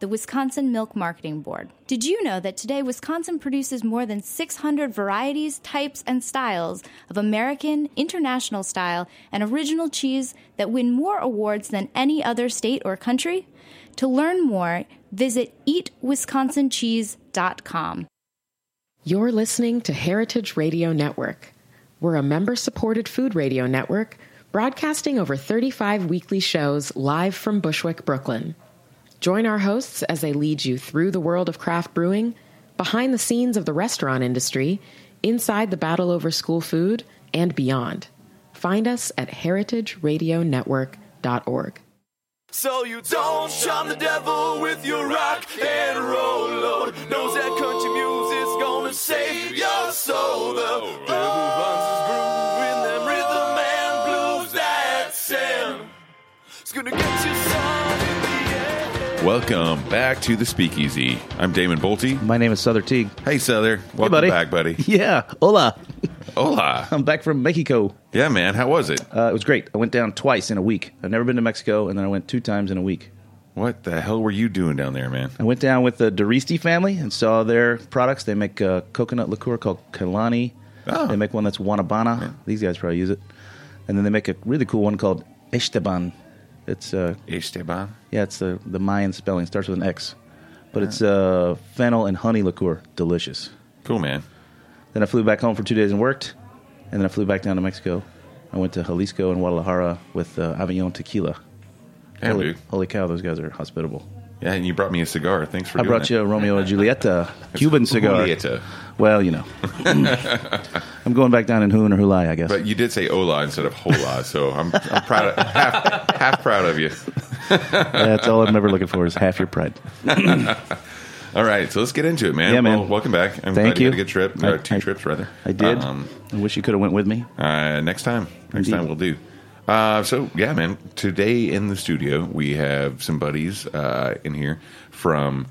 the Wisconsin Milk Marketing Board. Did you know that today Wisconsin produces more than 600 varieties, types, and styles of American, international style, and original cheese that win more awards than any other state or country? To learn more, visit eatwisconsincheese.com. You're listening to Heritage Radio Network. We're a member supported food radio network broadcasting over 35 weekly shows live from Bushwick, Brooklyn. Join our hosts as they lead you through the world of craft brewing, behind the scenes of the restaurant industry, inside the battle over school food, and beyond. Find us at heritageradionetwork.org. So you don't shun the devil with your rock and roll load. Knows that country music's gonna save your soul. The Welcome back to the Speakeasy. I'm Damon Boelte. My name is Sother Teague. Hey, Sother. Welcome buddy. back, buddy. Yeah, hola. Hola. I'm back from Mexico. Yeah, man. How was it? Uh, it was great. I went down twice in a week. I've never been to Mexico, and then I went two times in a week. What the hell were you doing down there, man? I went down with the D'Aristi family and saw their products. They make a coconut liqueur called Kalani. Oh. They make one that's Wanabana. These guys probably use it. And then they make a really cool one called Xtabentún. It's uh, Xtabentún. yeah, it's the the Mayan spelling. Starts with an X, but it's uh, fennel and honey liqueur. Delicious. Cool, man. Then I flew back home for two days and worked, and then I flew back down to Mexico. I went to Jalisco and Guadalajara with uh, Avión Tequila. Damn, holy, dude. holy cow, those guys are hospitable. Yeah, and you brought me a cigar. Thanks for that. I brought that. you a Romeo and Julieta Cuban cigar. Julieta. Well, you know, I'm going back down in Hoon or Hulai, I guess. But you did say hola instead of hola, so I'm, I'm proud of, half, half proud of you. That's all I'm ever looking for is half your pride. All right, so let's get into it, man. Yeah, man. Well, welcome back. I'm Thank glad you. you. had a good trip. I- or two I- trips, rather. I did. Um, I wish you could have went with me. Uh, next time. Next Indeed. time we'll do. Uh, so yeah, man. Today in the studio we have some buddies uh, in here from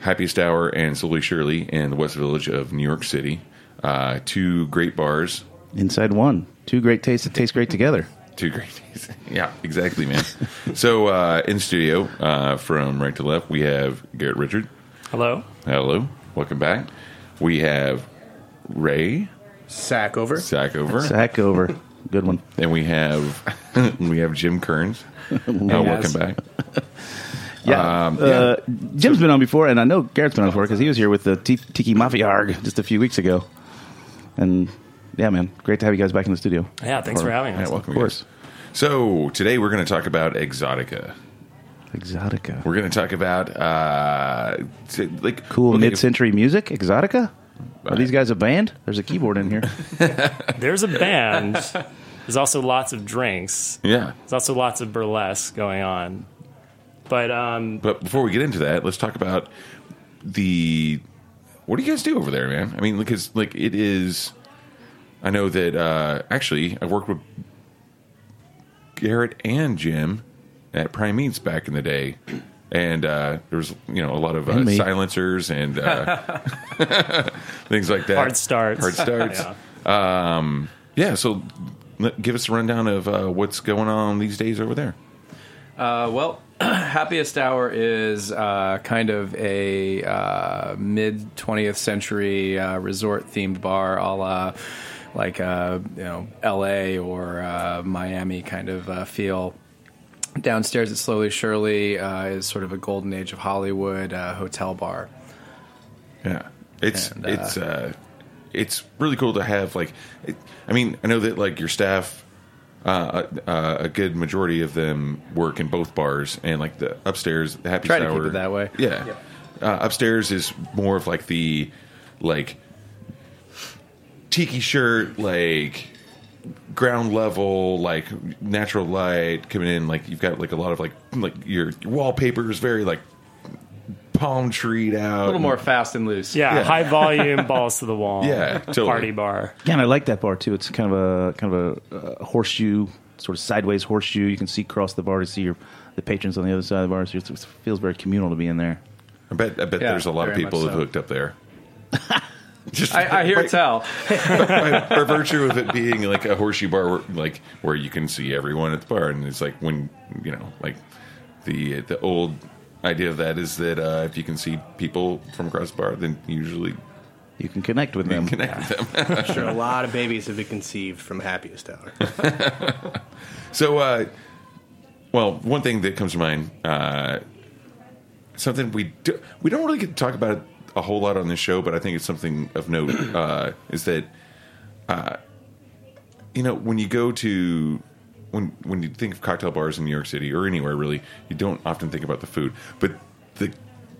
Happiest Hour and Slowly Shirley in the West Village of New York City. Uh, two great bars. Inside one, two great tastes that taste great together. Two great days. yeah, exactly, man. so uh, in studio, uh, from right to left, we have Garret Richard. Hello. Hello, welcome back. We have Ray Sack over. Sakover. Sack over, good one. And we have we have Jim Kearns. Uh, welcome back. Yeah, Um, uh, Jim's been on before, and I know Garret's been on before because he was here with the T- Tiki Mafia Arg just a few weeks ago. And yeah, man, great to have you guys back in the studio. Yeah, thanks for having Yeah, us. welcome, Of course. guys. So today we're going to talk about Exotica. Exotica, We're going to talk about uh, t- like cool okay, mid-century music. Exotica. Are these guys a band? There's a keyboard in here. There's a band. There's also lots of drinks. Yeah, There's also lots of burlesque going on. But um, but before we get into that, let's talk about the what do you guys do over there, man? I mean, because like it is. I know that uh, actually I worked with Garret and Jim at Prime Meats back in the day, and uh, there was you know a lot of uh, And silencers and uh, things like that. Hard starts. Hard starts. Yeah. Um, yeah. So let- give us a rundown of uh, what's going on these days over there. Uh, well, Happiest Hour is uh, kind of a uh, mid 20th century uh, resort themed bar, a la like uh, you know L.A. or uh, Miami kind of uh, feel. Downstairs at Slowly Shirley uh, is sort of a golden age of Hollywood uh, hotel bar. Yeah, it's And, it's uh, it's really cool to have like. It, I mean, I know that like your staff, uh, uh, a good majority of them work in both bars, and like the upstairs, the happy Try to hour keep it that way. Yeah, uh, upstairs is more of like the like tiki shirt, like ground level, like natural light coming in. Like you've got like a lot of like like your, your wallpaper is very like palm treed out, A little more fast and loose. Yeah, Yeah. high volume, balls to the wall. Yeah, totally. Party bar. Yeah, and I like that bar too. It's kind of a kind of a uh, horseshoe, sort of sideways horseshoe. You can see across the bar to see your the patrons on the other side of the bar. So it feels very communal to be in there. I bet I bet Yeah, there's a lot of people much who've so. hooked up there. Just I, I hear by, tell. by, by virtue of it being like a horseshoe bar, where, like where you can see everyone at the bar, and it's like when you know, like the the old idea of that is that uh, if you can see people from across the bar, then usually You can connect with them. can connect with them. I'm Sure, a lot of babies have been conceived from Happiest Hour. So, uh, well, one thing that comes to mind, uh, something we do, we don't really get to talk about a whole lot on this show, but I think it's something of note uh, is that, uh, you know, when you go to when when you think of cocktail bars in New York City or anywhere really, you don't often think about the food, but the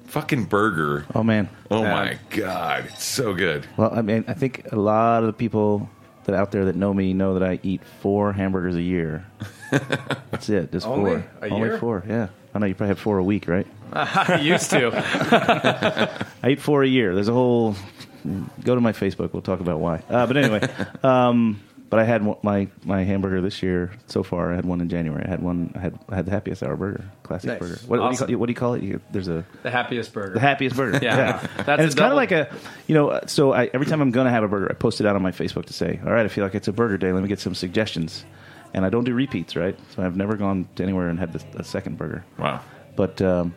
fucking burger. Oh man. Oh Yeah. my god, it's so good. Well, I mean, I think a lot of the people that out there that know me know that I eat four hamburgers a year. That's it, just Only? four. A Only year? four. Yeah, I know you probably have four a week, right? I used to. I eat four a year. There's a whole. Go to my Facebook. We'll talk about why. Uh, but anyway, um, but I had one, my my hamburger this year so far. I had one in January. I had one. I had I had the happiest hour burger, classic Nice. burger. What, Awesome. what, do you call, what do you call it? You, there's a The happiest burger. the happiest burger. Yeah. That's and it's kind of like a, you know, so I, every time I'm going to have a burger, I post it out on my Facebook to say, all right, I feel like it's a burger day. Let me get some suggestions. And I don't do repeats, right? So I've never gone to anywhere and had this, a second burger. Wow. But um,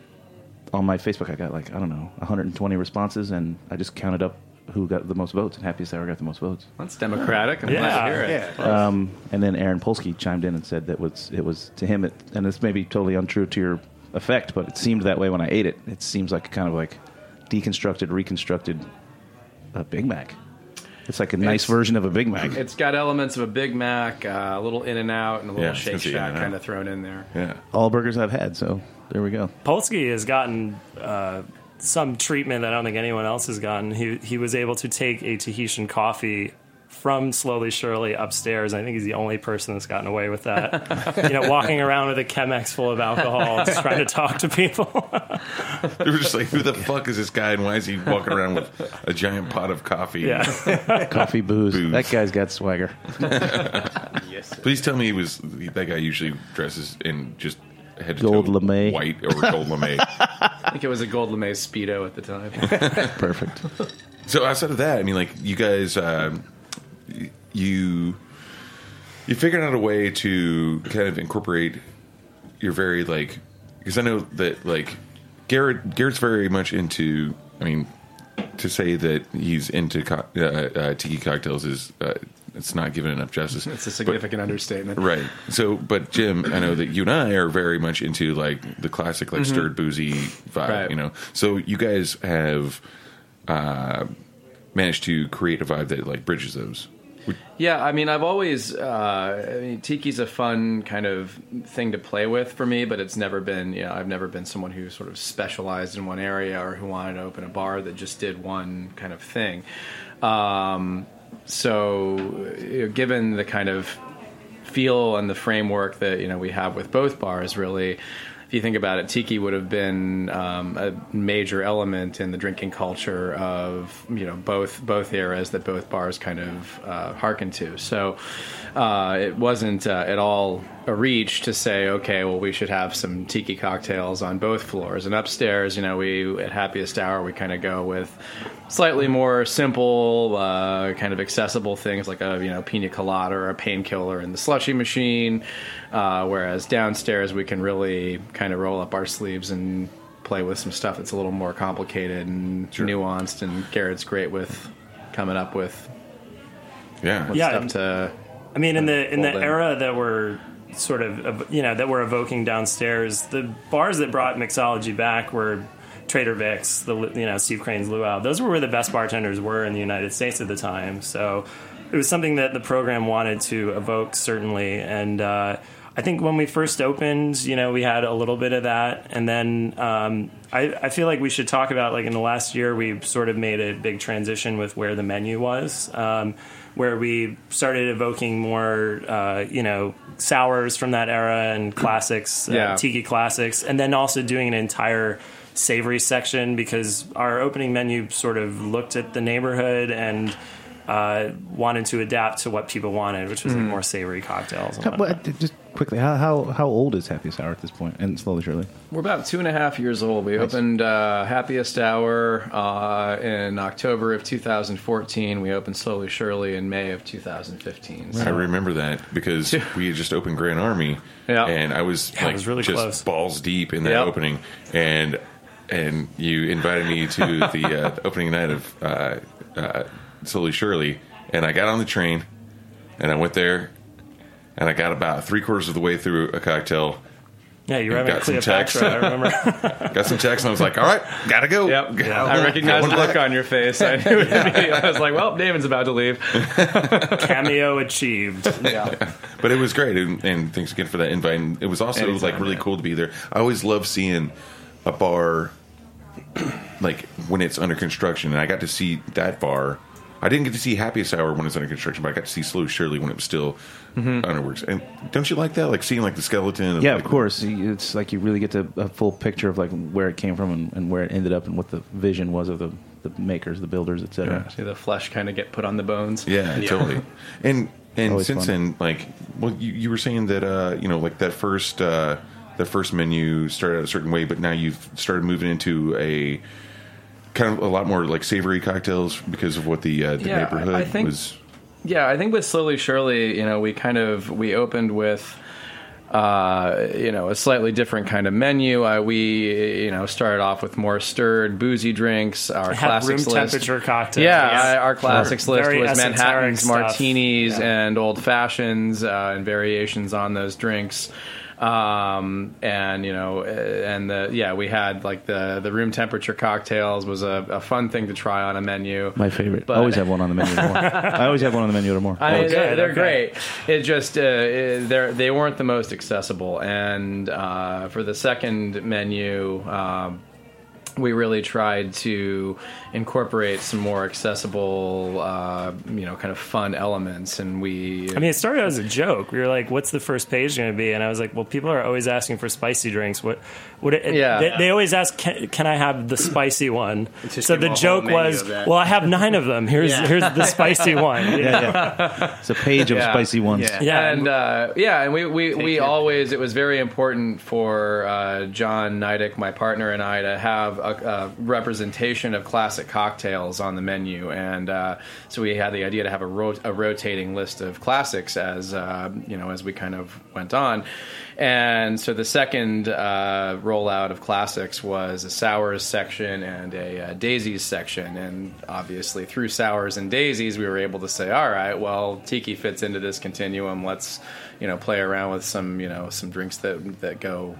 on my Facebook, I got like, I don't know, 120 responses, and I just counted up who got the most votes, and Happiest Hour got the most votes. That's democratic. I'm glad Yeah. to hear it. Um, and then Aaron Polsky chimed in and said that was it was to him, it, and this may be totally untrue to your effect, but it seemed that way when I ate it. It seems like kind of like deconstructed, reconstructed uh, Big Mac. It's like a nice It's- version of a Big Mac. It's got elements of a Big Mac, uh, a little In and Out, and a little Yeah, Shake Shack kind of thrown in there. Yeah. All burgers I've had, so there we go. Polsky has gotten uh, some treatment that I don't think anyone else has gotten. He he was able to take a Tahitian coffee from Slowly Shirley upstairs. I think he's the only person that's gotten away with that. you know, walking around with a Chemex full of alcohol, just trying to talk to people. They were just like, who the fuck is this guy and why is he walking around with a giant pot of coffee? yeah. Coffee booze. Booze. That guy's got swagger. Yes. Please tell me he was that guy usually dresses in just head to Gold toe lame. white or gold lame. I think it was a Gold Lame Speedo at the time. Perfect. so outside of that, I mean, like you guys, um, you you figured out a way to kind of incorporate your very like because I know that like Garret Garret's very much into. I mean, to say that he's into co- uh, uh, tiki cocktails is uh, it's not given enough justice. It's a significant understatement. Right. So, but Jim, I know that you and I are very much into like the classic, like stirred boozy vibe. Right. You know, so you guys have uh, managed to create a vibe that like bridges those. Yeah, I mean, I've always, uh, I mean, tiki's a fun kind of thing to play with for me, but it's never been, you know, I've never been someone who sort of specialized in one area or who wanted to open a bar that just did one kind of thing. Um, so, you know, given the kind of feel and the framework that you know we have with both bars, really. If you think about it, tiki would have been um, a major element in the drinking culture of you know both both eras that both bars kind of uh, to. So uh, it wasn't uh, at all a reach to say, okay, well, we should have some tiki cocktails on both floors. And upstairs, you know, we at Happiest Hour we kind of go with slightly more simple, uh, kind of accessible things like a you know pina colada or a painkiller in the slushy machine. Uh, whereas downstairs, we can really kind of roll up our sleeves and play with some stuff that's a little more complicated and nuanced. And Garret's great with coming up with, Yeah. with Yeah, stuff and- to. I mean, in the in the in. era that we're sort of you know that we're evoking downstairs, the bars that brought mixology back were Trader Vic's, the you know Steve Crane's Luau. Those were where the best bartenders were in the United States at the time. So it was something that the program wanted to evoke certainly, and. Uh, I think when we first opened, you know, we had a little bit of that, and then um, I, I feel like we should talk about like in the last year we sort of made a big transition with where the menu was, um, where we started evoking more, uh, you know, sours from that era and classics, uh, tiki classics, and then also doing an entire savory section because our opening menu sort of looked at the neighborhood and. Uh, wanted to adapt to what people wanted, which was like more savory cocktails. And but just quickly, how, how how old is Happiest Hour at this point? And slowly, surely. We're about two and a half years old. We opened uh, Happiest Hour uh, in October of 2014. We opened Slowly Shirley in May of 2015. I remember that because we had just opened Grand Army, Yeah. and I was Yeah, like was really just close. balls deep in that Yep. opening, and and you invited me to the uh, opening night of uh, uh, Slowly Shirley, and I got on the train, and I went there, and I got about three quarters of the way through a cocktail, yeah, you were I've having got some text. I remember. got some text, and I was like, "All right, gotta go." Yep. Gotta I go. recognized the look on your face. I knew immediately. I was like, well, David's about to leave. cameo achieved. Yeah. But it was great, and, and thanks again for that invite. And it was also Anytime, like really yeah. cool to be there. I always love seeing a bar like when it's under construction, and I got to see that bar. I didn't get to see Happiest Hour when it's under construction, but I got to see Slow Surely when it was still Mm-hmm. under works. And don't you like that? Like seeing like the skeleton? Yeah, like, of course. It's like you really get to a full picture of like where it came from and, and where it ended up and what the vision was of the, the makers, the builders, etc. See the flesh kind of get put on the bones. Yeah, totally. And and Always since fun. then, like, well, you, you were saying that uh, you know, like that first uh, that first menu started out a certain way, but now you've started moving into a kind of a lot more like savory cocktails because of what the uh, the Yeah, neighborhood I think- was. Yeah, I think with Slowly Shirley, you know, we kind of we opened with uh, you know a slightly different kind of menu. Uh, we you know started off with more stirred boozy drinks. Our Had room list. temperature cocktails. Yeah, Yes. Our classics list Very was Manhattan's, stuff. martinis, Yeah. and old fashions, uh, and variations on those drinks. Um, and you know, uh, and the yeah, we had like the the room temperature cocktails was a, a fun thing to try on a menu. My favorite. But- I always have one on the menu more. I always have one on the menu or more. I mean, Always. they're, they're okay. great. It just uh, they're they weren't the most accessible, and uh, for the second menu. Um, we really tried to incorporate some more accessible, uh, you know, kind of fun elements, and we. I mean, it started as a joke. We were like, "What's the first page going to be?" And I was like, "Well, people are always asking for spicy drinks. What? What? It, Yeah. They, they always ask, can, "Can I have the spicy one?" So the joke was, "Well, I have nine of them. Here's Yeah. here's the spicy one." you know? yeah, yeah. It's a page of Yeah. spicy ones. Yeah. Yeah, and uh, yeah, and we we, we your always it was very important for uh, Jon Neidich, my partner, and I to have a, a representation of classic cocktails on the menu, and uh, so we had the idea to have a, ro- a rotating list of classics as uh, you know as we kind of went on. And so the second uh, rollout of classics was a sours section and a uh, daisies section, and obviously through sours and daisies, we were able to say, all right, well, tiki fits into this continuum. Let's you know play around with some you know some drinks that that go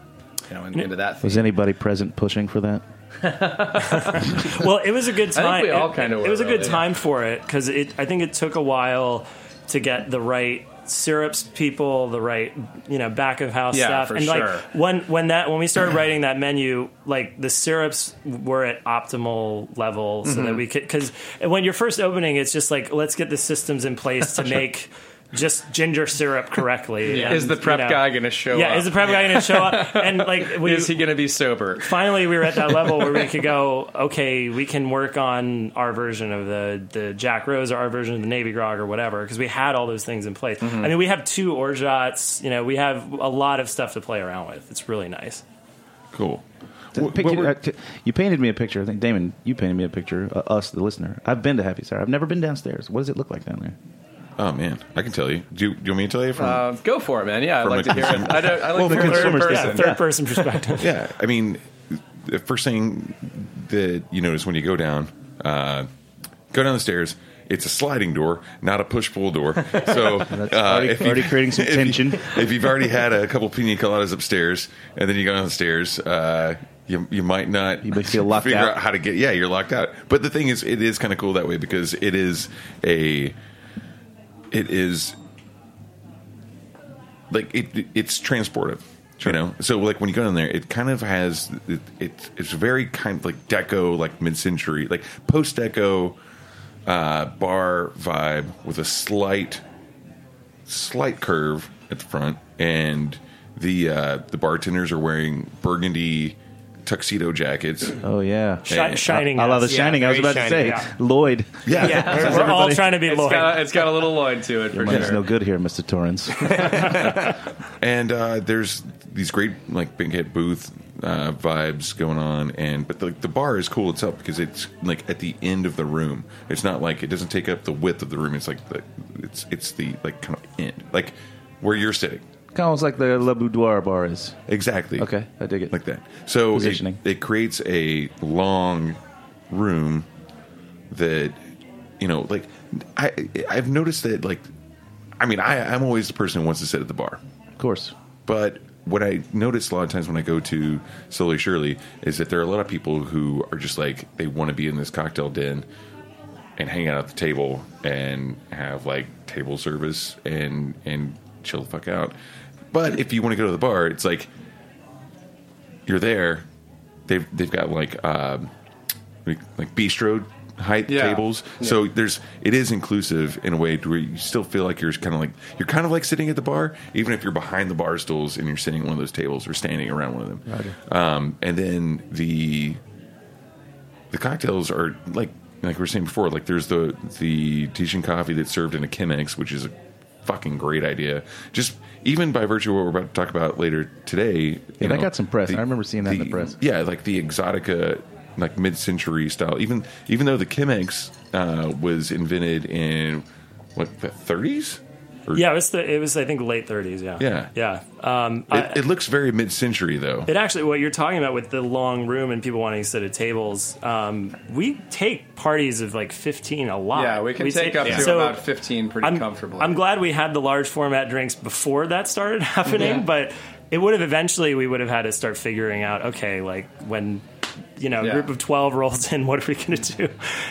you know into that. Theme. Was anybody present pushing for that? well, it was a good think time. we all It- kinda It, were, was a good time for it because it. I think it took a while to get the right syrups people, the right you know back of house Yeah, stuff, and sure. like when when that when we started writing that menu, like the syrups were at optimal level so Mm-hmm. that we could because when you're first opening, it's just like let's get the systems in place to make. Just ginger syrup correctly. and, is the prep you know- guy going to show Yeah, up? Yeah, is the prep guy going to show up? And like, we, is he going to be sober? finally we were at that level where we could go okay we can work on our version of the the jack rose or our version of the navy grog or whatever because we had all those things in place Mm-hmm. i mean we have two orgeats you know we have a lot of stuff to play around with it's really nice Cool. Picture- what uh, t- you painted me a picture. I think Damon, you painted me a picture. Uh, us, the listener. I've been to Happy Sour. I've never been downstairs. What does it look like down there? Oh man, I can tell you. Do you, do you want me to tell you from? Uh, go for it, man. Yeah, I'd like to hear it. I, don't, I like Well, the the third person, Yeah, third person perspective. yeah, I mean, the first thing that you notice when you go down, uh, go down the stairs. It's a sliding door, not a push pull door. So uh, already- if you- already creating some if you- tension. if you've already had a couple pina coladas upstairs, and then you go downstairs, uh, you you might not You might feel locked figure out. out how to get. Yeah, you're locked out. But the thing is, it is kind of cool that way because it is a it is like it it's transportive you know? So like when you go in there it kind of has it, it it's very kind of like deco like mid-century like post-deco uh, bar vibe with a slight slight curve at the front. And the uh, the bartenders are wearing burgundy tuxedo jackets Oh yeah. Shi- shining. I love the us. Yeah, shining. I was very about to say shiny. Yeah. Lloyd. yeah, We're all trying to be It's Lloyd. got, it's got a little Lloyd to it Your for money's sure. no good here, Mister Torrance. and uh, there's these great like big hit booth uh, vibes going on, and but the, the bar is cool itself because it's like at the end of the room. It's not like it doesn't take up the width of the room. It's like the it's it's the like kind of end, like where you're sitting. Kind of like the Le Boudoir bar is. Exactly. Okay, I dig it. Like that. So it, Positioning. it creates a long room that you know, like I I've noticed that like I mean I I'm always the person who wants to sit at the bar. Of course. But what I notice a lot of times when I go to Slowly Shirley is that there are a lot of people who are just like they want to be in this cocktail den and hang out at the table and have like table service and and chill the fuck out. But if you want to go to the bar, it's like you're there. They've they've got like um, like like bistro height Yeah. tables. So there's it is inclusive in a way to where you still feel like you're kind of like you're kind of like sitting at the bar, even if you're behind the bar stools and you're sitting at one of those tables or standing around one of them. Um, and then the the cocktails are like like we were saying before, like there's the the Tahitian coffee that's served in a Chemex, which is a fucking great idea. Just even by virtue of what we're about to talk about later today. Yeah, that got some press. I remember seeing that in the press. Yeah, like the Exotica, like mid-century style. Even even though the Chemex uh, was invented in what the 30s. Or, Yeah, it was the, it was I think late 30s. Yeah, Yeah. yeah. Um, I- It, it looks very mid-century though. It actually, what you're talking about with the long room and people wanting to sit at tables, um, we take parties of like 15 a lot. Yeah, we can take up to so about 15 pretty I'm, comfortably. I'm glad we had the large format drinks before that started happening, but it would have eventually, we would have had to start figuring out, okay, like when. You know, Yeah. group of twelve rolls in. What are we going to do?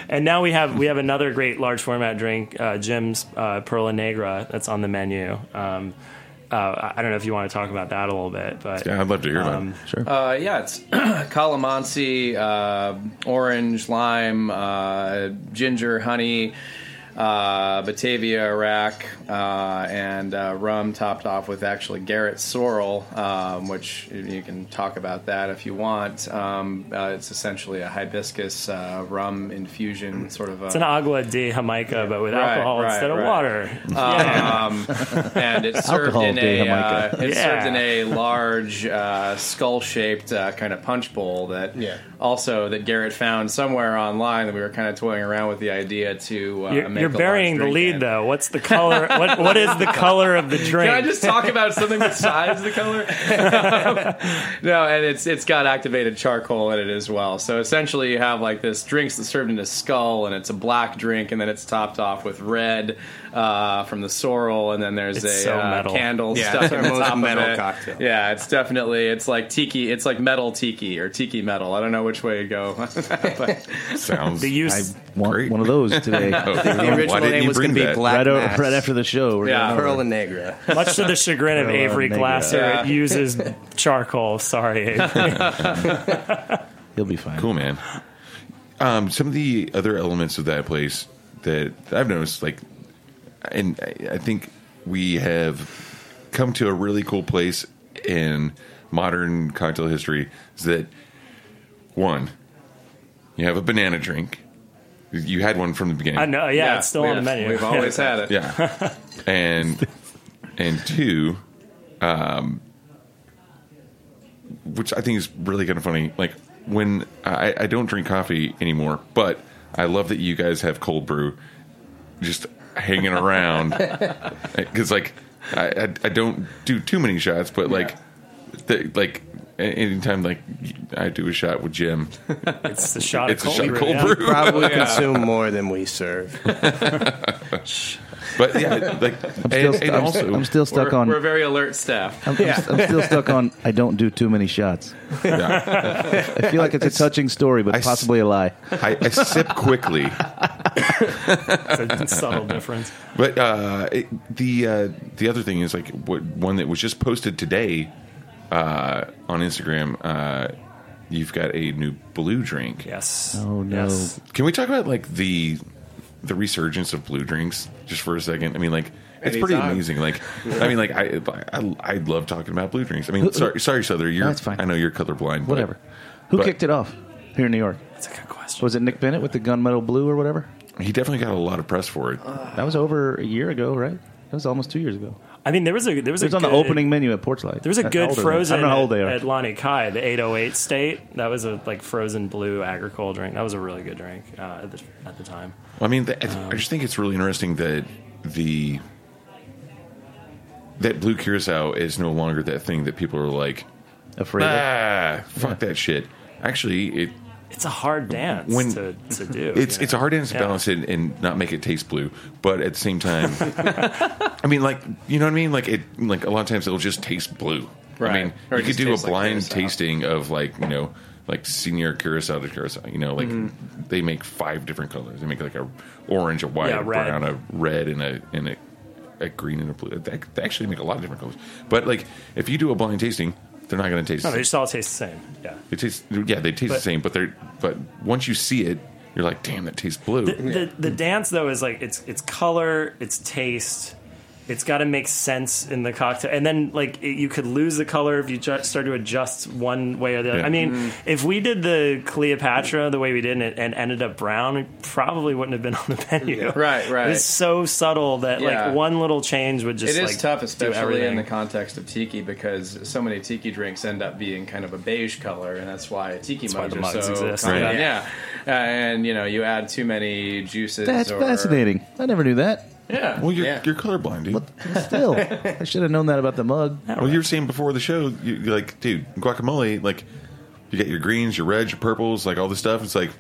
And now we have we have another great large format drink, uh, Jim's uh, Perla Negra, that's on the menu. Um, uh, I I don't know if you want to talk about that a little bit, but Yeah, I'd love to hear um, that. Sure. Uh, yeah, it's calamansi, uh, orange, lime, uh, ginger, honey, uh, Batavia, Arrack, uh, and uh, rum topped off with actually Garret Sorrel, um, which you can talk about that if you want. Um, uh, it's essentially a hibiscus uh, rum infusion, sort of a. It's an agua de Jamaica, but with Right, alcohol right, instead of right. water. yeah. Um, and it's served in a uh, it's Yeah. served in a large uh, skull-shaped uh, kind of punch bowl that Yeah. also that Garret found somewhere online that we were kind of toying around with the idea to uh, You're, make you're large burying the lead, though. What's the color? what What is the color of the drink? Can I just talk about something besides the color? no, and it's it's got activated charcoal in it as well. So essentially, you have like this drinks that's served in a skull, and it's a black drink, and then it's topped off with red uh, from the sorrel, and then there's It's a so uh, candle Yeah, stuck in the top metal of it. cocktail. Yeah, it's definitely it's like tiki. It's like metal tiki or tiki metal. I don't know which way to go. but, Sounds the use. I want Great. one of those today. Oh, The original name was going to be? Black right, o- Mass. right after the show. We're Yeah. going over. Perla Negra. Much to the chagrin of Avery Glasser, Yeah. it uses charcoal. Sorry, Avery. He'll be fine. Cool, man. Um, some of the other elements of that place that I've noticed, like, and I- I think we have come to a really cool place in modern cocktail history is that one, you have a banana drink. You had one from the beginning. I know. Yeah, it's still we on the menu. We've always had it. Yeah, and and two, um, which I think is really kind of funny. Like when I, I don't drink coffee anymore, but I love that you guys have cold brew. just hanging around because like I, I I don't do too many shots, but like the, like a- anytime like I do a shot with Jim, It's the shot it's of a cold shot of brew. cold yeah. brew. Probably consume more than we serve. But yeah, like and, Still, and I'm, also I'm still stuck we're, on. we're a very alert staff. I'm, I'm st- I'm still stuck on. I don't do too many shots. yeah, I feel like it's a touching story, but I s- possibly a lie. I, I sip quickly. It's a subtle difference. But uh, it, the uh, the other thing is like what one that was just posted today uh, on Instagram. Uh, you've got a new blue drink. Yes. Oh, no. Yes. Can we talk about like the the resurgence of blue drinks just for a second? I mean, like it's pretty amazing. Like, I mean, like I, I I love talking about blue drinks. I mean, sorry, sorry, Sother, you're That's fine. I know you're colorblind. but- Whatever. Who but kicked it off here in New York? That's a good question. Was it Nick Bennett with the gunmetal blue or whatever? He definitely got a lot of press for it. That was over a year ago, right? That was almost two years ago. I mean, there was a there was It a was on the good- opening menu at Porchlight. There was a How good old are they? frozen I don't know how old they at, are. at Lani Kai, the 808 State. That was a like frozen blue agricole drink. That was a really good drink uh, at, the, at the time. I mean, th- I just think it's really interesting that the that blue curacao is no longer that thing that people are like, Afraid of. ah, fuck that shit. Actually, it It's a hard dance When- to, to do. it's you it's a hard dance to Yeah. balance it and not make it taste blue, but at the same time, I mean, like you know what I mean? Like it, like a lot of times it'll just taste blue. I mean, Or you could do a tastes like blind tasting of like you know, like senior curacao to curacao. You know, like Mm-hmm. they make five different colors. They make like a orange, a white, Yeah, a red. brown, a red, and a and a, a green and a blue. They, they actually make a lot of different colors. But like, if you do a blind tasting, they're not going to taste. No, they just all taste the same. Yeah. It tastes, yeah, they taste the same, but they're but once you see it, you're like, damn, that tastes blue. The, the, the dance though is like it's it's color, it's taste. It's got to make sense in the cocktail, and then like it, you could lose the color if you ju- start to adjust one way or the other. Yeah. I mean, if we did the Cleopatra the way we did it and ended up brown, it probably wouldn't have been on the menu. Right, right. It's so subtle that Yeah. like one little change would just It is like, tough, especially in the context of tiki, because so many tiki drinks end up being kind of a beige color, and that's why tiki why mugs the are mugs so exist, common. Right. Yeah, Uh, and you know, you add too many juices. That's or, fascinating. I never knew that. Yeah, well, you're yeah. you're colorblind, dude. Still, I should have known that about the mug. Well, you were saying before the show, you, you're like, dude, guacamole, like, you get your greens, your reds, your purples, like all this stuff. It's like,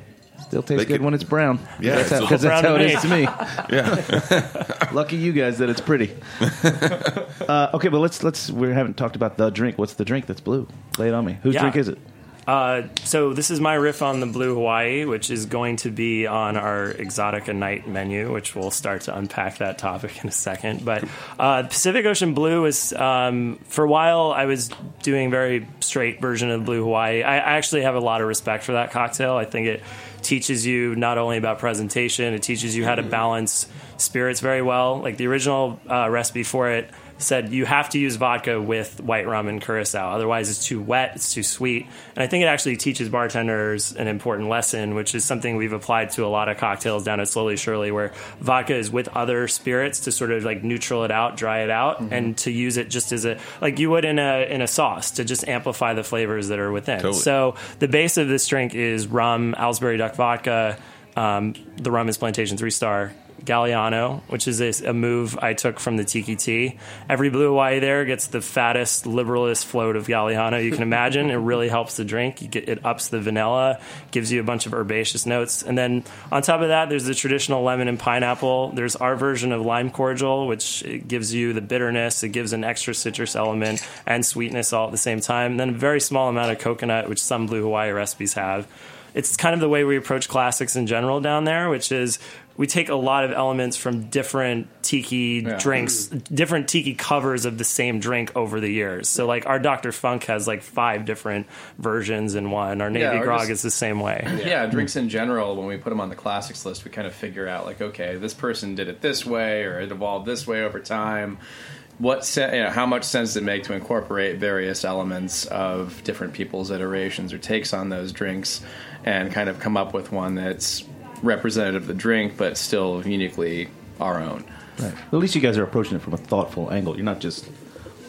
Still tastes They good could- when it's brown. Yeah, that's it's how, all 'cause that's how to it me. to me. yeah, Lucky you guys that it's pretty. uh, okay, but let's let's we haven't talked about the drink. What's the drink that's blue? Lay it on me. Whose Yeah. drink is it? Uh, so this is my riff on the Blue Hawaii, which is going to be on our Exotica Night menu, which we'll start to unpack that topic in a second. But uh, Pacific Ocean Blue is um, for a while I was doing very straight version of Blue Hawaii. I, actually have a lot of respect for that cocktail. I think it teaches you not only about presentation, it teaches you how to balance spirits very well. Like the original uh, recipe for it said you have to use vodka with white rum and curacao. Otherwise it's too wet it's too sweet. And i think it actually teaches bartenders an important lesson which is something we've applied to a lot of cocktails down at Slowly Shirley where vodka is with other spirits to sort of like neutral it out dry it out and to use it just as a like you would in a in a sauce to just amplify the flavors that are within. Totally. so the base of this drink is rum Aylesbury Duck vodka um, the rum is plantation three star Galliano, which is a, a move I took from the Tiki. Every Blue Hawaii there gets the fattest, liberalist float of Galliano you can imagine. it really helps the drink. Get, it ups the vanilla, gives you a bunch of herbaceous notes. And then on top of that, there's the traditional lemon and pineapple. There's our version of lime cordial, which gives you the bitterness. It gives an extra citrus element and sweetness all at the same time. And then a very small amount of coconut, which some Blue Hawaii recipes have it's kind of the way we approach classics in general down there, which is we take a lot of elements from different tiki Yeah. drinks, mm-hmm. different tiki covers of the same drink over the years. So, like our Dr. Funk has like five different versions in one. Our Navy Yeah, Grog just- is the same way. yeah, drinks in general, when we put them on the classics list, we kind of figure out like, okay, this person did it this way, or it evolved this way over time. What se- you know, how much sense does it make to incorporate various elements of different people's iterations or takes on those drinks, and kind of come up with one that's representative of the drink, but still uniquely our own. Right. At least you guys are approaching it from a thoughtful angle. You're not just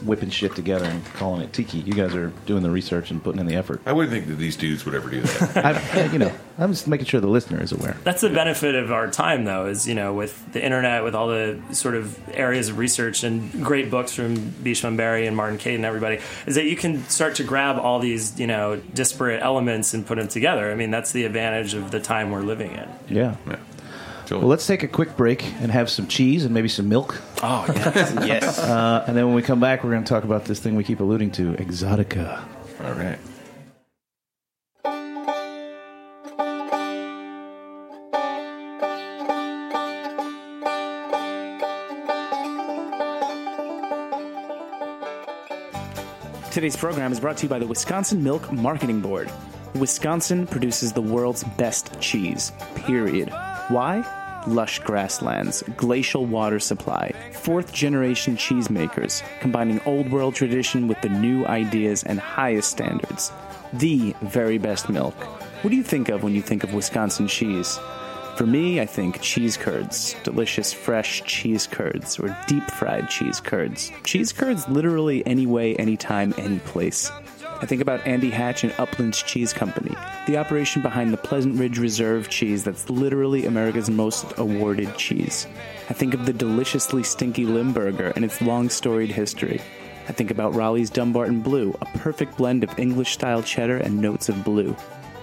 whipping shit together and calling it tiki. You guys are doing the research and putting in the effort. I wouldn't think that these dudes would ever do that. I, you know, I'm just making sure the listener is aware. That's the benefit of our time, though, is you know, with the internet, with all the sort of areas of research and great books from Beachbum Berry and Martin Cate and everybody, is that you can start to grab all these you know disparate elements and put them together. I mean, that's the advantage of the time we're living in. Yeah. yeah. Well, let's take a quick break and have some cheese and maybe some milk. Oh, yes. yes. Uh, and then when we come back, we're going to talk about this thing we keep alluding to, exotica. All right. Today's program is brought to you by the Wisconsin Milk Marketing Board. Wisconsin produces the world's best cheese, period. Why? Lush grasslands, glacial water supply, fourth generation cheesemakers, combining old world tradition with the new ideas and highest standards. The very best milk. What do you think of when you think of Wisconsin cheese? For me, I think cheese curds, delicious fresh cheese curds, or deep fried cheese curds. Cheese curds literally any way, anytime, any place. I think about Andy Hatch and Uplands Cheese Company, the operation behind the Pleasant Ridge Reserve cheese that's literally America's most awarded cheese. I think of the deliciously stinky Limburger and its long storied history. I think about Roelli's Dumbarton Blue, a perfect blend of English style cheddar and notes of blue.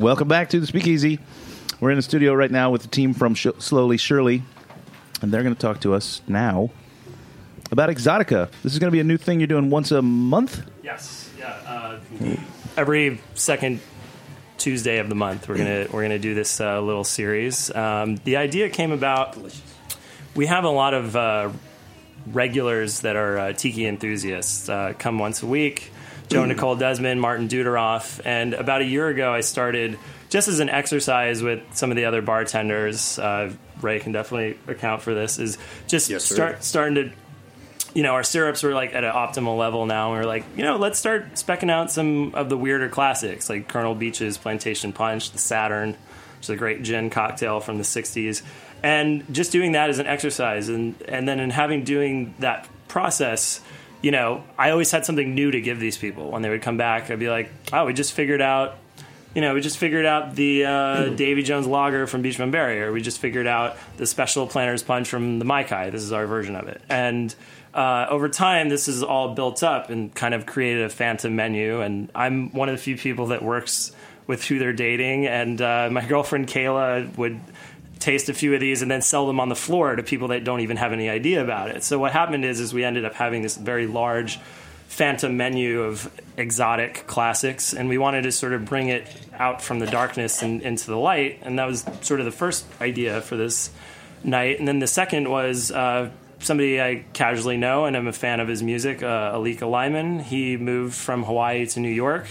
Welcome back to the Speakeasy. We're in the studio right now with the team from Sh- Slowly Shirley, and they're going to talk to us now about Exotica. This is going to be a new thing you're doing once a month. Yes. Yeah. Uh, every second Tuesday of the month, we're gonna we're gonna do this uh, little series. Um, the idea came about. We have a lot of uh, regulars that are uh, tiki enthusiasts. Uh, come once a week. Joe Nicole Desmond, Martin Duderoff, and about a year ago, I started just as an exercise with some of the other bartenders. Uh, Ray can definitely account for this. Is just Yes, start starting to you know, our syrups were like at an optimal level now. And we are like, you know, let's start specking out some of the weirder classics like Colonel Beach's Plantation Punch, the Saturn, which is a great gin cocktail from the 60s. And just doing that as an exercise. And, and then in having doing that process, you know, I always had something new to give these people. When they would come back, I'd be like, oh, we just figured out you know, we just figured out the uh, Davy Jones Locker from Beachbum Berry, or we just figured out the Special Planters Punch from the Mai-Kai. This is our version of it. And uh, over time, this is all built up and kind of created a phantom menu. And I'm one of the few people that works with who they're dating. And uh, my girlfriend Kayla would taste a few of these and then sell them on the floor to people that don't even have any idea about it. So what happened is, is we ended up having this very large phantom menu of exotic classics, and we wanted to sort of bring it out from the darkness and into the light. And that was sort of the first idea for this night. And then the second was uh, somebody I casually know, and I'm a fan of his music, uh, Alika Lyman. He moved from Hawaii to New York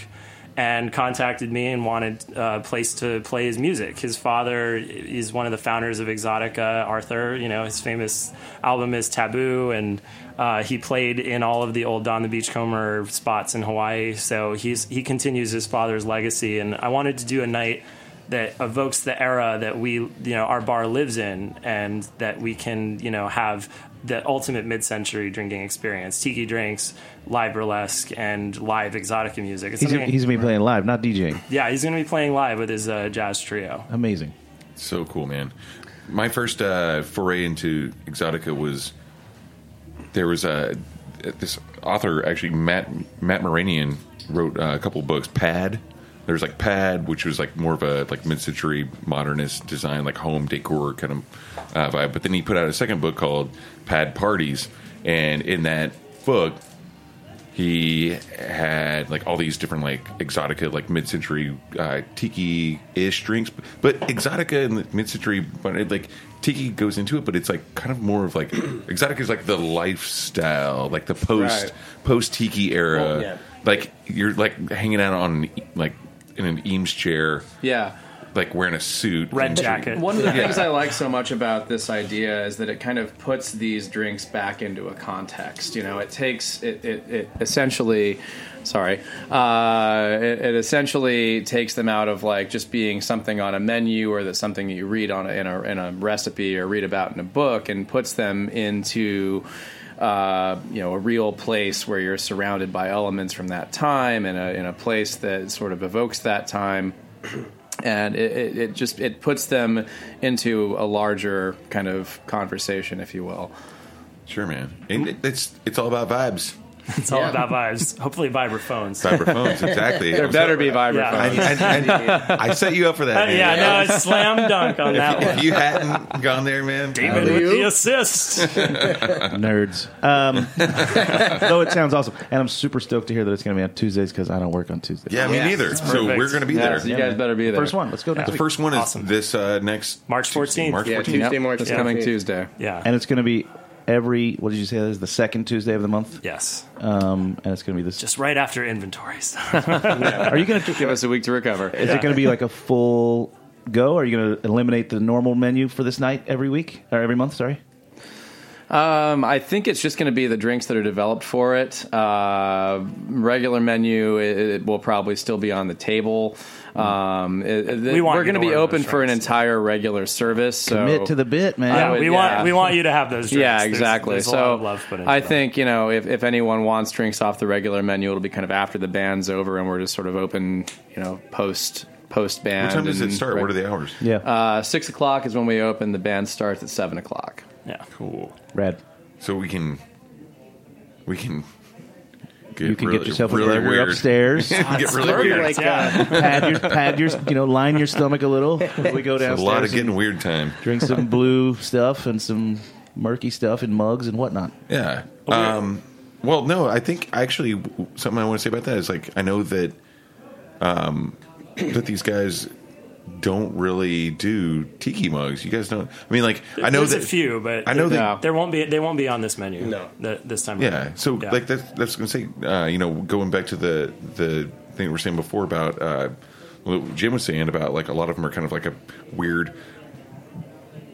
and contacted me and wanted a place to play his music. His father is one of the founders of Exotica, Arthur. You know, his famous album is Taboo, and uh, he played in all of the old Don the Beachcomber spots in Hawaii. So he's he continues his father's legacy, and I wanted to do a night that evokes the era that we you know our bar lives in and that we can you know have the ultimate mid-century drinking experience tiki drinks live burlesque and live exotica music it's He's, something- he's going to be playing live, not DJing. yeah he's going to be playing live with his uh, jazz trio Amazing. So cool, man. My first uh, foray into Exotica was there was a this author actually Matt Matt Maranian wrote uh, a couple books. Pad. There's like Pad, which was like more of a like mid-century modernist design, like home decor kind of uh, vibe. But then he put out a second book called Pad Parties, and in that book, he had like all these different like exotica, like mid-century uh, tiki-ish drinks. But exotica and mid-century, but it, like tiki goes into it, but it's like kind of more of like exotica is like the lifestyle, like the post Right. post tiki era. Well, yeah. Like you're like hanging out on like in an Eames chair, Yeah. like wearing a suit, Red and- jacket. One of the things I like so much about this idea is that it kind of puts these drinks back into a context. You know, it takes it, it, it essentially. Sorry, uh, it, it essentially takes them out of like just being something on a menu or that something that you read on a, in a in a recipe or read about in a book, and puts them into uh, you know a real place where you're surrounded by elements from that time, and a, in a place that sort of evokes that time and it, it, just it puts them into a larger kind of conversation, if you will. Sure, man. And it's it's all about vibes. It's all about vibes. Hopefully, vibraphones. Vibraphones, exactly. There better be vibraphones. Yeah. I, I, I set you up for that. man. yeah, no, it's slam dunk on that If, one. if you hadn't gone there, man, David with the assist. Nerds. Um, though it sounds awesome, and I'm super stoked to hear that it's going to be on Tuesdays because I don't work on Tuesdays. yeah, me Yeah, neither. So we're going to be Yeah, there. so you guys better be there. First one. Let's go next The first one is Awesome. this uh, next March 14th. March Yeah, 14th. Tuesday, March This 14th. coming Tuesday. Yeah. and it's going to be every. What did you say? That is the second Tuesday of the month. yes. Um, and it's going to be this. Just right after inventories. are you going to? Give us a week to recover. Is it going to be like a full go? Are you going to eliminate the normal menu for this night every week or every month? Sorry. Um, I think it's just going to be the drinks that are developed for it. Uh, regular menu, it, it will probably still be on the table. Um, it- it- We want we're going to to be open for an entire regular service. So Commit to the bit, man. yeah, would- we yeah. want we want you to have those drinks. Yeah, exactly. There's, a so love put I them. think you know if, if anyone wants drinks off the regular menu, it'll be kind of after the band's over, and we're just sort of open, you know, post post band. What time does it and- start? What are the hours? Yeah. Uh, six o'clock is when we open. The band starts at seven o'clock. Yeah. Cool. Rad. So we can we can get You can really, get yourself a really burger weird. upstairs. get really weird. Like, yeah. pad your pad your you know line your stomach a little. We go It's a downstairs. lot of getting weird time. Drink some blue stuff and some murky stuff in mugs and whatnot. Yeah. Um, well, no, I think actually something I want to say about that is like I know that um, that these guys don't really do tiki mugs. You guys don't. I mean, like I know There's that a few, but I know there, that- there won't be they won't be on this menu. No. th- this time. Yeah. around. So Yeah. like that's that's going to say uh, you know going back to the the thing we were saying before about uh, what Jim was saying about like a lot of them are kind of like a weird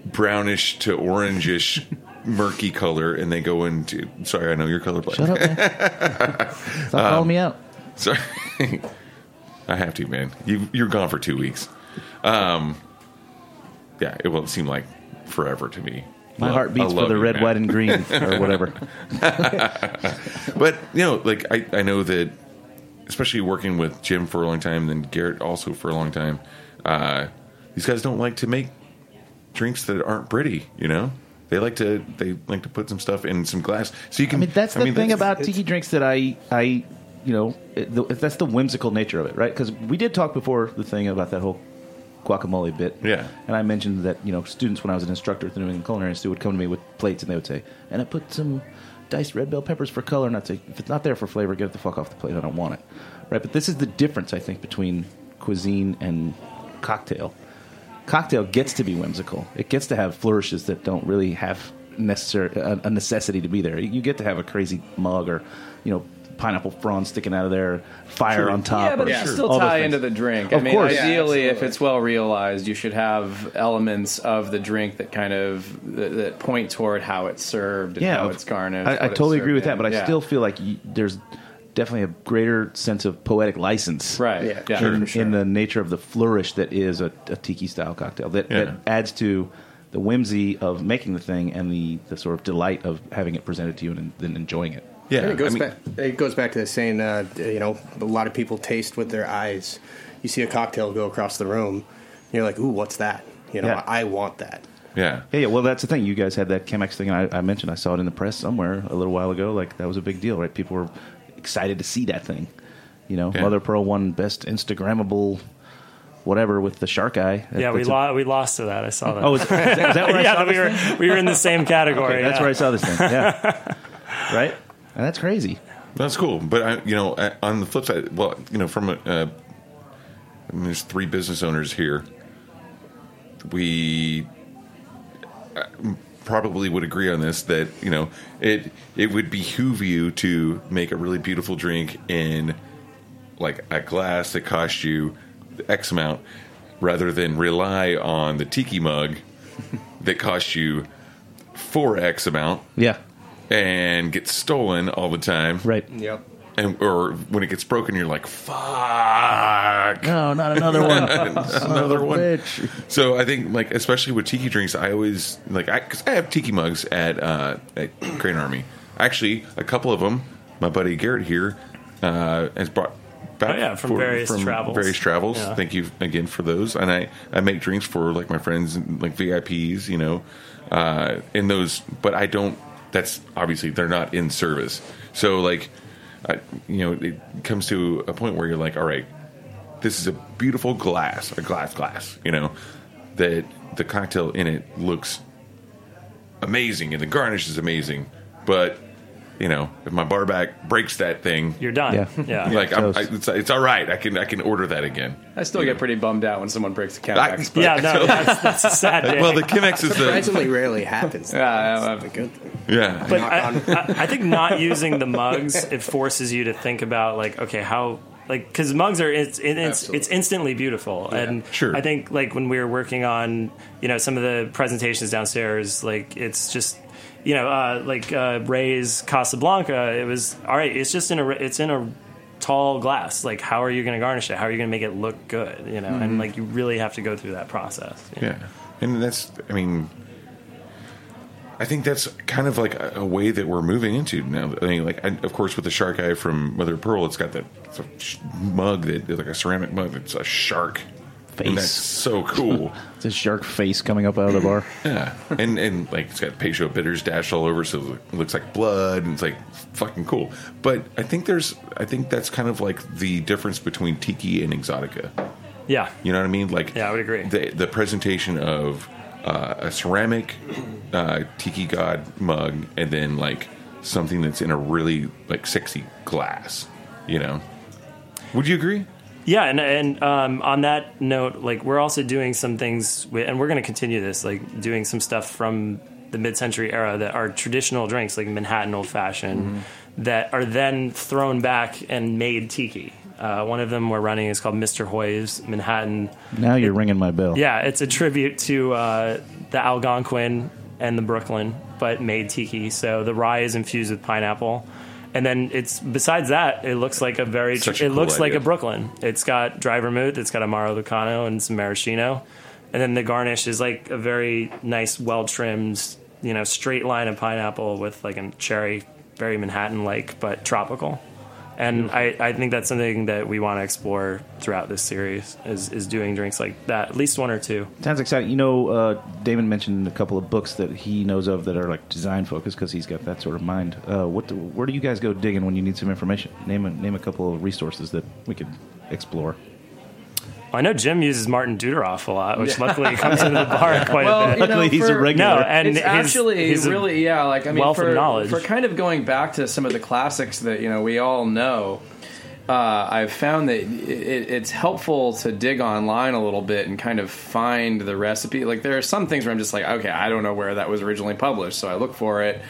brownish to orangish murky color and they go into sorry I know you're colorblind Shut up, man. Stop Um, calling me out. sorry I have to man you you're gone for two weeks um yeah it won't seem like forever to me My heart beats for the red, man. white, and green, or whatever. But you know, like I, I know that, especially working with Jim for a long time, and then Garret also for a long time. Uh, these guys don't like to make drinks that aren't pretty. You know, they like to they like to put some stuff in some glass, so you I can. mean, that's the thing that's- about tiki drinks that I, I, you know, it, the, that's the whimsical nature of it, right? Because we did talk before the thing about that whole guacamole bit. Yeah. And I mentioned that you know students when I was an instructor at the New England Culinary Institute would come to me with plates and they would say, "And I put some diced red bell peppers for color." And I'd say, "If it's not there for flavor, get it the fuck off the plate. I don't want it." Right. But this is the difference I think between cuisine and cocktail. Cocktail gets to be whimsical. It gets to have flourishes that don't really have necessary a, a necessity to be there. You get to have a crazy mug or you know pineapple fronds sticking out of there, fire Sure. on top. Yeah, but or- it should still all tie things. into the drink. Of I mean, course. Yeah, ideally, if it's well realized, you should have elements of the drink that kind of that, that point toward how it's served and yeah, how of- it's garnished. I, I totally agree served with that, in. but I still feel like y there's definitely a greater sense of poetic license, right. Yeah, Yeah, sure. in, for sure. in the nature of the flourish that is a, a tiki style cocktail that, Yeah. that adds to the whimsy of making the thing and the, the sort of delight of having it presented to you and then enjoying it. Yeah, And it goes I mean, back. It goes back to the saying. Uh, you know, a lot of people taste with their eyes. You see a cocktail go across the room, you're like, "Ooh, what's that?" You know, Yeah. I want that. yeah. Yeah, yeah. Well, that's the thing. You guys had that Chemex thing. I, I mentioned. I saw it in the press somewhere a little while ago. Like that was a big deal, right? People were excited to see that thing. You know, Yeah. Mother Pearl won best Instagrammable, whatever, with the shark eye. yeah, we That's a- lo- we lost to that. I saw that. Oh, is, is that, is that where I yeah, saw we this were thing? we were in the same category. Okay, that's yeah. where I saw this thing. Yeah, right. And that's crazy. That's cool, but I, you know, on the flip side, well, you know, from a, uh, I mean, there's three business owners here. We uh, probably would agree on this that you know it it would behoove you to make a really beautiful drink in like a glass that costs you X amount, rather than rely on the tiki mug that costs you four X amount Yeah. And gets stolen all the time. Right. Yep. And or when it gets broken, you're like, "Fuck!" No, not another one. Another one. Bitch. So I think, like, especially with tiki drinks, I always like I because I have tiki mugs at uh, at Crane Army. Actually, a couple of them. My buddy Garret here uh, has brought back Oh, yeah, from various travels. Various travels. Yeah. Thank you again for those. And I I make drinks for like my friends, like VIPs, you know, uh, in those. But I don't. That's obviously they're not in service. So like, I, you know, it comes to a point where you're like, all right, this is a beautiful glass, a glass glass, you know, that the cocktail in it looks amazing and the garnish is amazing, but you know, if my bar back breaks that thing, You're done. Yeah. Yeah. like I'm, I, it's, it's all right. I can I can order that again. I still get pretty bummed out when someone breaks the I- Chemex. but- yeah, no, that's, that's a sad day. Well, the Chemex is the Surprisingly rarely happens. Yeah, That's a good thing. yeah. but I, I, I think not using the mugs it forces you to think about like okay how like because mugs are it's it's, it's instantly beautiful and Sure. I think like when we were working on you know some of the presentations downstairs like it's just you know uh, like uh, Ray's Casablanca it was all right it's just in a it's in a tall glass. Like how are you going to garnish it? How are you going to make it look good you know? And like you really have to go through that process. Yeah, and that's I mean, I think that's kind of like a, a way that we're moving into now. I mean, like I, of course with the shark eye from Mother Pearl, it's got that mug that like a ceramic mug It's a shark Face. and that's so cool. It's a shark face coming up out of the bar. yeah, and and like it's got Peychaud bitters dashed all over, so it looks like blood, and it's like fucking cool. But I think there's I think that's kind of like the difference between tiki and exotica. yeah You know what I mean? Like, Yeah, I would agree. The, the presentation of uh, a ceramic uh, tiki god mug, and then like something that's in a really like sexy glass. You know? Would you agree? Yeah, and and um, on that note, like we're also doing some things, with, and we're going to continue this, like doing some stuff from the mid-century era that are traditional drinks, like Manhattan Old Fashioned, that are then thrown back and made tiki. Uh, one of them we're running is called Mr. Hoy's Manhattan. Now you're ringing my bell. Yeah, it's a tribute to uh, the Algonquin and the Brooklyn, but made tiki. So the rye is infused with pineapple, and then it's besides that, it looks like a very. A it cool looks like a Brooklyn. It's got dry vermouth. It's got Amaro Lucano and some maraschino, and then the garnish is like a very nice, well trimmed, you know, straight line of pineapple with like a cherry, very Manhattan like, but tropical. And I, I think that's something that we want to explore throughout this series is, is doing drinks like that, at least one or two. Sounds exciting. You know, uh, Damon mentioned a couple of books that he knows of that are like design focused because he's got that sort of mind. Uh, what? Do, where do you guys go digging when you need some information? Name a, name a couple of resources that we could explore. I know Jim uses Martin Doudoroff a lot, which luckily comes into the bar quite Well, a bit. you know, Luckily, he's a regular. No, and it's his- actually he's really yeah like i mean wealth of for, knowledge. for kind of going back to some of the classics that you know we all know uh, i've found that it, it's helpful to dig online a little bit and kind of find the recipe like there are some things where i'm just like okay i don't know where that was originally published so i look for it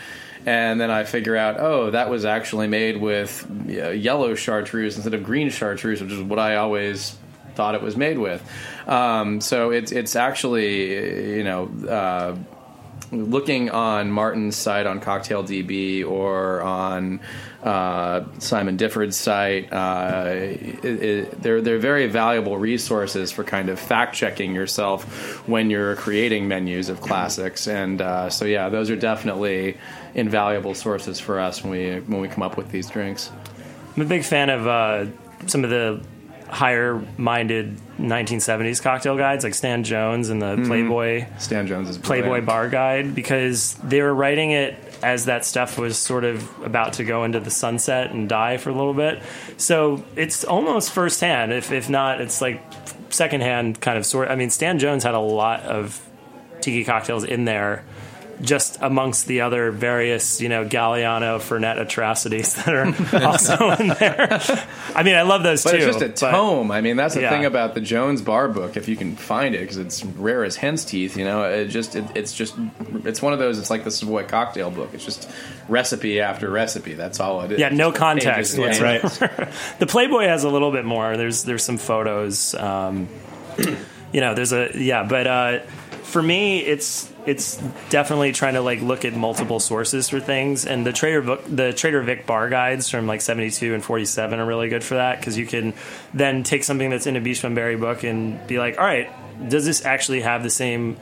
and then I figure out, oh, that was actually made with yellow chartreuse instead of green chartreuse, which is what I always thought it was made with. Um, so it's it's actually you know uh, looking on Martin's site on Cocktail DB or on uh, Simon Difford's site, uh, it, it, they're they're very valuable resources for kind of fact checking yourself when you're creating menus of classics. And uh, so yeah, those are definitely invaluable sources for us when we when we come up with these drinks. I'm a big fan of uh, some of the higher minded 1970s cocktail guides like Stan Jones and the mm-hmm. Playboy Stan Jones is Playboy brilliant. Bar Guide because they were writing it as that stuff was sort of about to go into the sunset and die for a little bit. So it's almost firsthand, if if not, it's like secondhand kind of sort. I mean, Stan Jones had a lot of tiki cocktails in there just amongst the other various, you know, Galliano Fernet atrocities that are also in there. I mean, I love those But too. it's just a but- tome. I mean, that's the Yeah. thing about the Jones Bar book. If you can find it, because it's rare as hen's teeth. You know, it just it, it's just it's one of those. It's like the Savoy cocktail book. It's just recipe after recipe. That's all it is. Yeah, no context pages. whatsoever. the Playboy has a little bit more. There's there's some photos. Um, you know, there's a yeah, but uh, for me, it's it's definitely trying to like look at multiple sources for things. And the Trader book, the Trader Vic bar guides from like 72 and 47 are really good for that because you can then take something that's in a Beachbum Berry book and be like, all right, does this actually have the same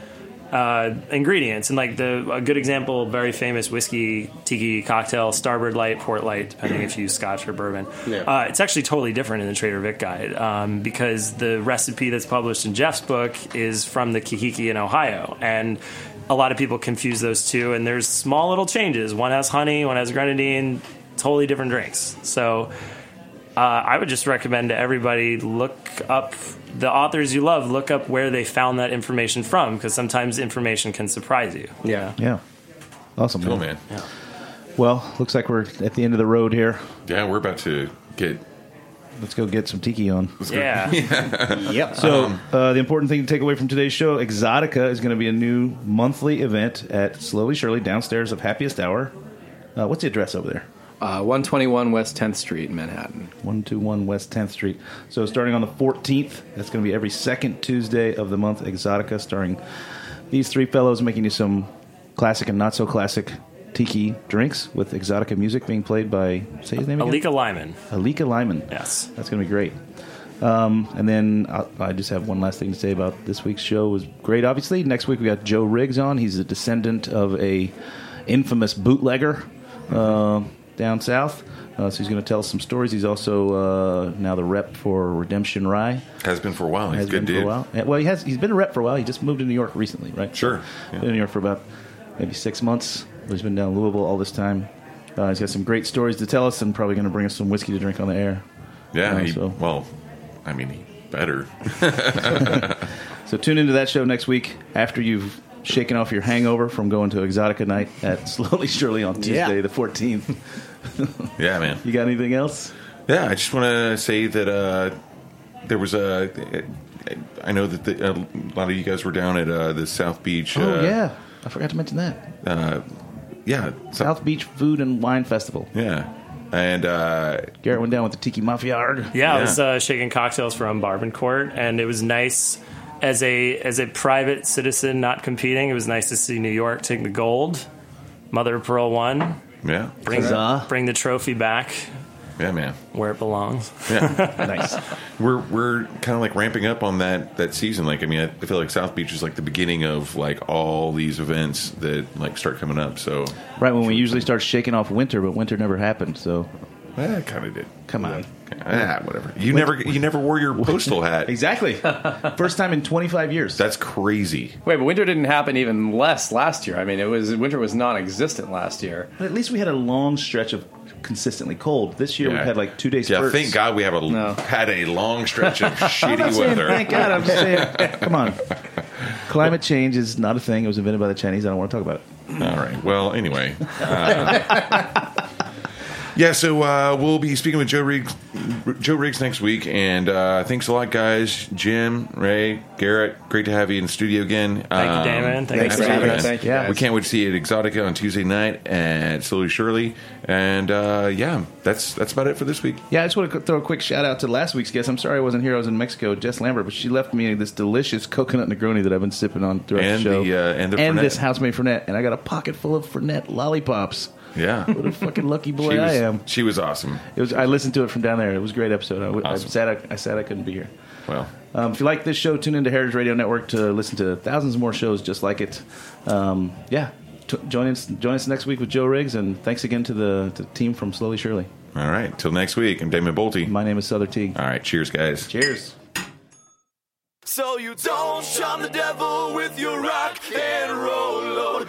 uh, ingredients and like the a good example, very famous whiskey tiki cocktail, Starboard Light, Port Light, depending if you use Scotch or bourbon. Yeah. Uh, it's actually totally different in the Trader Vic guide um, because the recipe that's published in Jeff's book is from the Kahiki in Ohio, and a lot of people confuse those two. And there's small little changes. One has honey, one has grenadine, totally different drinks. So. Uh, I would just recommend to everybody look up the authors you love. Look up where they found that information from, because sometimes information can surprise you. Yeah. Yeah. Awesome. Cool, man. Yeah. Well, looks like we're at the end of the road here. Yeah, we're about to get. Let's go get some tiki on. Yeah. Yep. So, uh, the important thing to take away from today's show Exotica is going to be a new monthly event at Slowly Shirley downstairs of Happiest Hour. Uh, what's the address over there? Uh, 121 West 10th Street, Manhattan. 121 West 10th Street. So, starting on the 14th, that's going to be every second Tuesday of the month, Exotica, starring these three fellows making you some classic and not so classic tiki drinks with Exotica music being played by, say his name again? Alika Lyman. Alika Lyman. Yes. That's going to be great. Um, and then I, I just have one last thing to say about this week's show. It was great, obviously. Next week we got Joe Riggs on. He's a descendant of a infamous bootlegger uh, down south. Uh, so he's going to tell us some stories. He's also uh, now the rep for Redemption Rye. Has been for a while. He's Has good been dude. for a while. Well, he has. He's been a rep for a while. He just moved to New York recently, right? Sure. Yeah. Been in New York for about maybe six months. He's been down in Louisville all this time. Uh, he's got some great stories to tell us, and probably going to bring us some whiskey to drink on the air. Yeah. Uh, he, so- Well, I mean, he better. So tune into that show next week after you've shaken off your hangover from going to Exotica night at Slowly Shirley on Tuesday Yeah. the 14th. yeah, man. You got anything else? Yeah, I just want to say that uh, there was a. I know that the, a lot of you guys were down at uh, the South Beach. oh uh, yeah, I forgot to mention that. uh, yeah, South Beach Food and Wine Festival. yeah, and uh, Garret went down with the Tiki Mafia. Yeah, Yeah. I was uh, shaking cocktails from Barbancourt, and it was nice as a as a private citizen not competing. It was nice to see New York take the gold. Mother of Pearl won. yeah, Bring Huzzah. bring the trophy back yeah, man. where it belongs. Yeah, Nice. we're we're kind of like ramping up on that that season. Like, I mean, I feel like South Beach is like the beginning of like all these events that like start coming up. So, right when we usually start shaking off winter, but winter never happened. So eh, kind of did. come on. Ah, whatever. You never you never wore your postal hat. Exactly. First time in 25 years. That's crazy. Wait, but winter didn't happen even less last year. I mean, it was winter was non-existent last year. But at least we had a long stretch of consistently cold. This year Yeah. we've had like two days. Yeah, spurts. thank God we have a No. had a long stretch of I'm shitty weather. thank God. I'm just saying, come on. Climate change is not a thing. It was invented by the Chinese. I don't want to talk about it. All right. Well, anyway. uh, yeah, so uh, we'll be speaking with Joe Riggs, Joe Riggs next week, and uh, thanks a lot, guys. Jim, Ray, Garret, great to have you in the studio again. Thank you, Damon. Thank you Thanks for for having having us. us. Thank you. Yeah, guys. We can't wait to see you at Exotica on Tuesday night at Slowly Shirley, and uh, yeah, that's that's about it for this week. Yeah, I just want to throw a quick shout out to last week's guest. I'm sorry I wasn't here. I was in Mexico, Jess Lambert, but she left me this delicious coconut Negroni that I've been sipping on throughout And the show. the, uh, and the Fernet. this house-made Fernet, and I got a pocket full of Fernet lollipops. Yeah, What a fucking lucky boy she was, I am. She was awesome. It was. I listened to it from down there. It was a great episode. I, w- Awesome. I'm sad. I, I sad I couldn't be here. Well, Um, if you like this show, tune into Heritage Radio Network to listen to thousands more shows just like it. Um, yeah, t- join us. Join us next week with Joe Riggs, and thanks again to the, to the team from Slowly Shirley. all right. Till next week. I'm Damon Boelte. My name is Sother Teague. All right. Cheers, guys. Cheers. So you don't shun the devil with your rock and roll load.